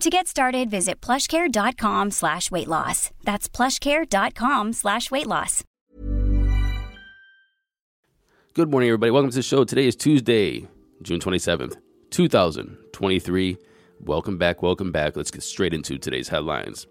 To get started, visit plushcare.com slash weight loss. That's plushcare.com slash weight loss. Good morning, everybody. Welcome to the show. Today is Tuesday, June 27th, 2023. Welcome back, welcome back. Let's get straight into today's headlines.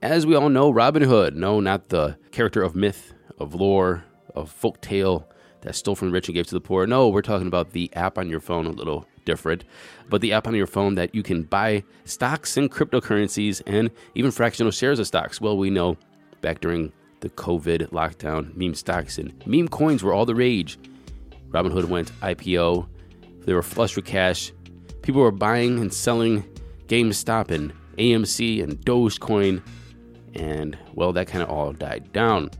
As we all know, Robin Hood, no, not the character of myth, of lore, of folk tale that stole from the rich and gave to the poor. No, we're talking about the app on your phone, a little different, but the app on your phone that you can buy stocks and cryptocurrencies and even fractional shares of stocks. Well, we know back during the COVID lockdown, meme stocks and meme coins were all the rage. Robinhood went IPO. They were flush with cash. People were buying and selling GameStop and AMC and Dogecoin. And well, that kind of all died down.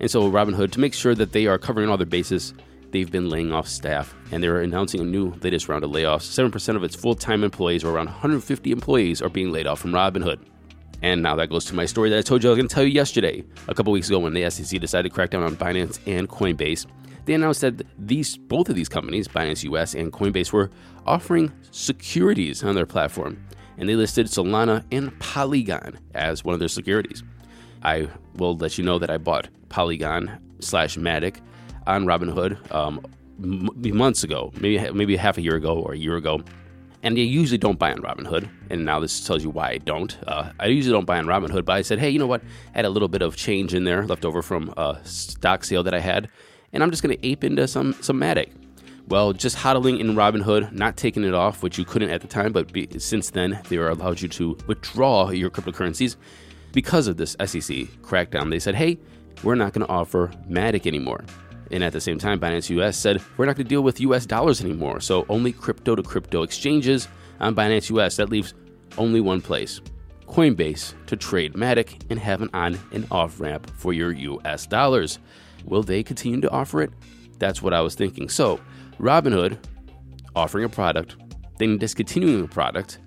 And so Robinhood, to make sure that they are covering all their bases, they've been laying off staff and they're announcing a new latest round of layoffs. 7% of its full time employees, or around 150 employees, are being laid off from Robinhood. And now that goes to my story that I told you I was going to tell you yesterday. A couple weeks ago, when the SEC decided to crack down on Binance and Coinbase, they announced that these both of these companies, Binance US and Coinbase, were offering securities on their platform, and they listed Solana and Polygon as one of their securities. I will let you know that I bought Polygon slash Matic on Robinhood um, m- months ago, maybe maybe half a year ago or a year ago. And I usually don't buy on Robinhood, and now this tells you why I don't. Uh, I usually don't buy on Robinhood, but I said, hey, you know what? I had a little bit of change in there left over from a stock sale that I had, and I'm just going to ape into some some Matic. Well, just hodling in Robinhood, not taking it off, which you couldn't at the time, but be, since then they allowed you to withdraw your cryptocurrencies because of this SEC crackdown. They said, hey, we're not going to offer Matic anymore. And at the same time, Binance US said, we're not going to deal with US dollars anymore. So only crypto to crypto exchanges on Binance US. That leaves only one place Coinbase to trade Matic and have an on and off ramp for your US dollars. Will they continue to offer it? That's what I was thinking. So, Robinhood offering a product, then discontinuing a product,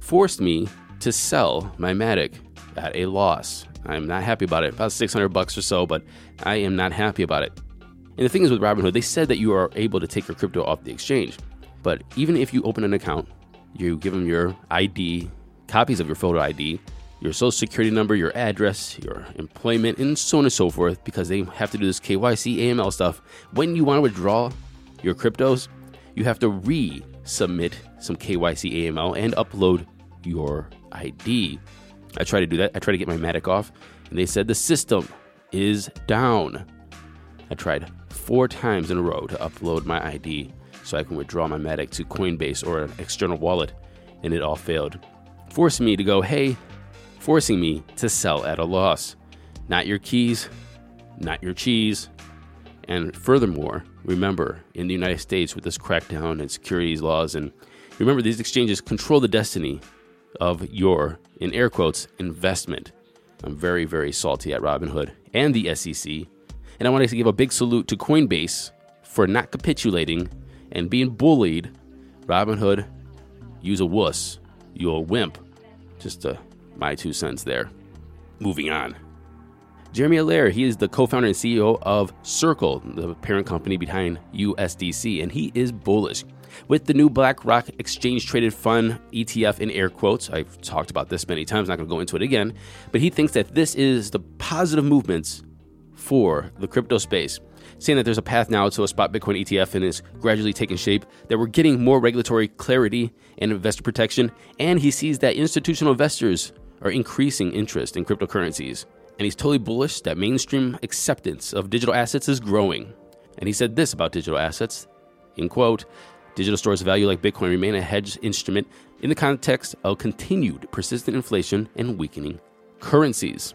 forced me to sell my Matic at a loss. I'm not happy about it. About 600 bucks or so, but I am not happy about it. And the thing is with Robinhood, they said that you are able to take your crypto off the exchange. But even if you open an account, you give them your ID, copies of your photo ID, your social security number, your address, your employment, and so on and so forth, because they have to do this KYC, AML stuff. When you want to withdraw your cryptos, you have to resubmit some KYC, AML, and upload your ID. I tried to do that. I tried to get my Matic off, and they said the system is down. I tried four times in a row to upload my ID so I can withdraw my Matic to Coinbase or an external wallet, and it all failed, forcing me to go, hey, forcing me to sell at a loss. Not your keys, not your cheese. And furthermore, remember, in the United States with this crackdown and securities laws, and remember, these exchanges control the destiny of your, in air quotes, investment. I'm very, very salty at Robinhood and the SEC. And I want to give a big salute to Coinbase for not capitulating and being bullied. Robinhood, use a wuss, You're a wimp. Just uh, my two cents there. Moving on. Jeremy Allaire, he is the co founder and CEO of Circle, the parent company behind USDC, and he is bullish. With the new BlackRock exchange traded fund ETF in air quotes, I've talked about this many times, not going to go into it again, but he thinks that this is the positive movements for the crypto space saying that there's a path now to a spot Bitcoin ETF and is gradually taking shape, that we're getting more regulatory clarity and investor protection, and he sees that institutional investors are increasing interest in cryptocurrencies. And he's totally bullish that mainstream acceptance of digital assets is growing. And he said this about digital assets in quote, digital stores of value like Bitcoin remain a hedge instrument in the context of continued persistent inflation and weakening currencies.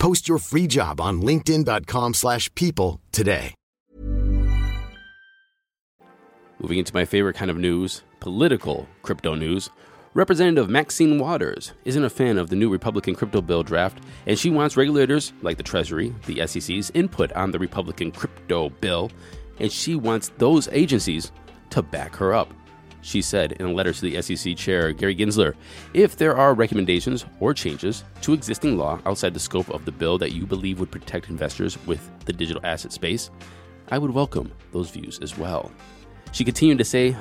Post your free job on linkedin.com/people slash people today. Moving into my favorite kind of news, political crypto news. Representative Maxine Waters isn't a fan of the new Republican crypto bill draft, and she wants regulators like the Treasury, the SEC's input on the Republican crypto bill, and she wants those agencies to back her up. She said in a letter to the SEC chair, Gary Gensler, if there are recommendations or changes to existing law outside the scope of the bill that you believe would protect investors with the digital asset space, I would welcome those views as well. She continued to say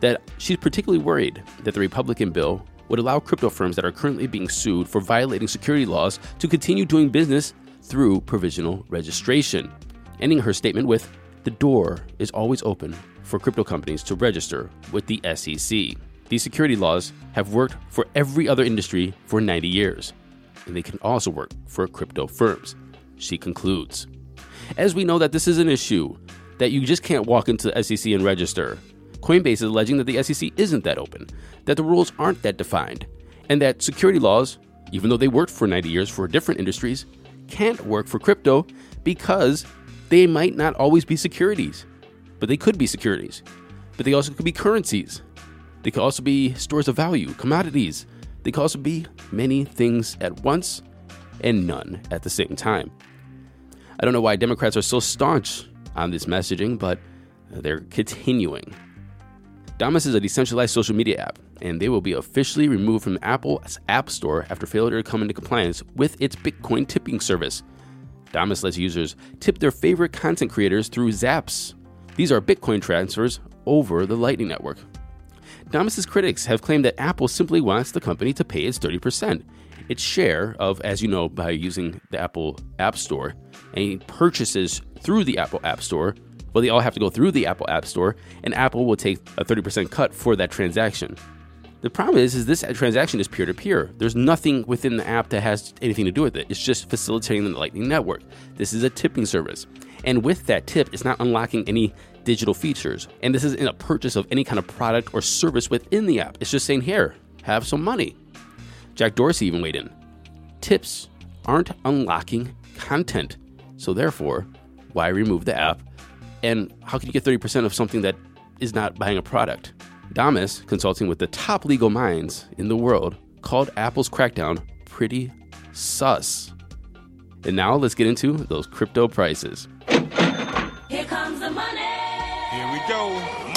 that she's particularly worried that the Republican bill would allow crypto firms that are currently being sued for violating security laws to continue doing business through provisional registration. Ending her statement with, The door is always open for crypto companies to register with the SEC. These security laws have worked for every other industry for 90 years, and they can also work for crypto firms. She concludes. As we know that this is an issue that you just can't walk into the SEC and register. Coinbase is alleging that the SEC isn't that open, that the rules aren't that defined, and that security laws, even though they worked for 90 years for different industries, can't work for crypto because they might not always be securities. But they could be securities. But they also could be currencies. They could also be stores of value, commodities. They could also be many things at once and none at the same time. I don't know why Democrats are so staunch on this messaging, but they're continuing. Damus is a decentralized social media app, and they will be officially removed from Apple's App Store after failure to come into compliance with its Bitcoin tipping service. Damus lets users tip their favorite content creators through Zaps. These are Bitcoin transfers over the Lightning Network. Damus's critics have claimed that Apple simply wants the company to pay its 30%, its share of, as you know, by using the Apple App Store, any purchases through the Apple App Store, well, they all have to go through the Apple App Store, and Apple will take a 30% cut for that transaction. The problem is, is this transaction is peer to peer. There's nothing within the app that has anything to do with it. It's just facilitating the Lightning Network. This is a tipping service. And with that tip, it's not unlocking any digital features. And this isn't a purchase of any kind of product or service within the app. It's just saying, here, have some money. Jack Dorsey even weighed in. Tips aren't unlocking content. So therefore, why remove the app? And how can you get 30% of something that is not buying a product? Damus, consulting with the top legal minds in the world, called Apple's crackdown pretty sus. And now let's get into those crypto prices. Here we go.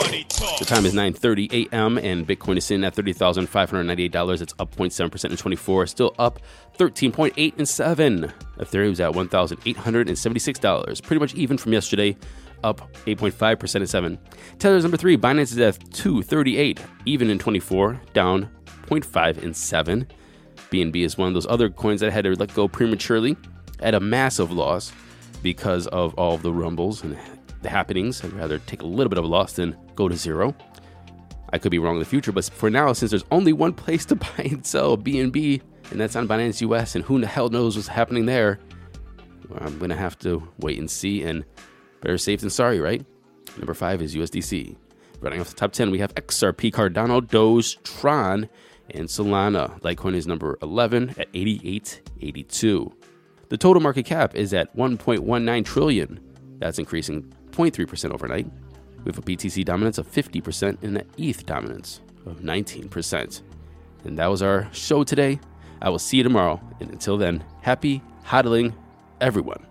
Money talk. The time is 9:30 a.m. and Bitcoin is sitting at $30,598. It's up 0.7% in 24, still up 13.8 and 7. Ethereum is at $1,876, pretty much even from yesterday, up 8.5% and 7. Tether's number 3, Binance is at 238, even in 24, down 0.5 and 7. BNB is one of those other coins that had to let go prematurely at a massive loss. because of all of the rumbles and the happenings. I'd rather take a little bit of a loss than go to zero. I could be wrong in the future, but for now, since there's only one place to buy and sell BNB, and that's on Binance US, and who the hell knows what's happening there, I'm gonna have to wait and see. And better safe than sorry, right? Number five is USDC. Running off the top 10, we have XRP, Cardano, Doge, Tron, and Solana. Litecoin is number 11 at 88.82. The total market cap is at 1.19 trillion. That's increasing 0.3% overnight. We have a BTC dominance of 50% and an ETH dominance of 19%. And that was our show today. I will see you tomorrow. And until then, happy hodling, everyone.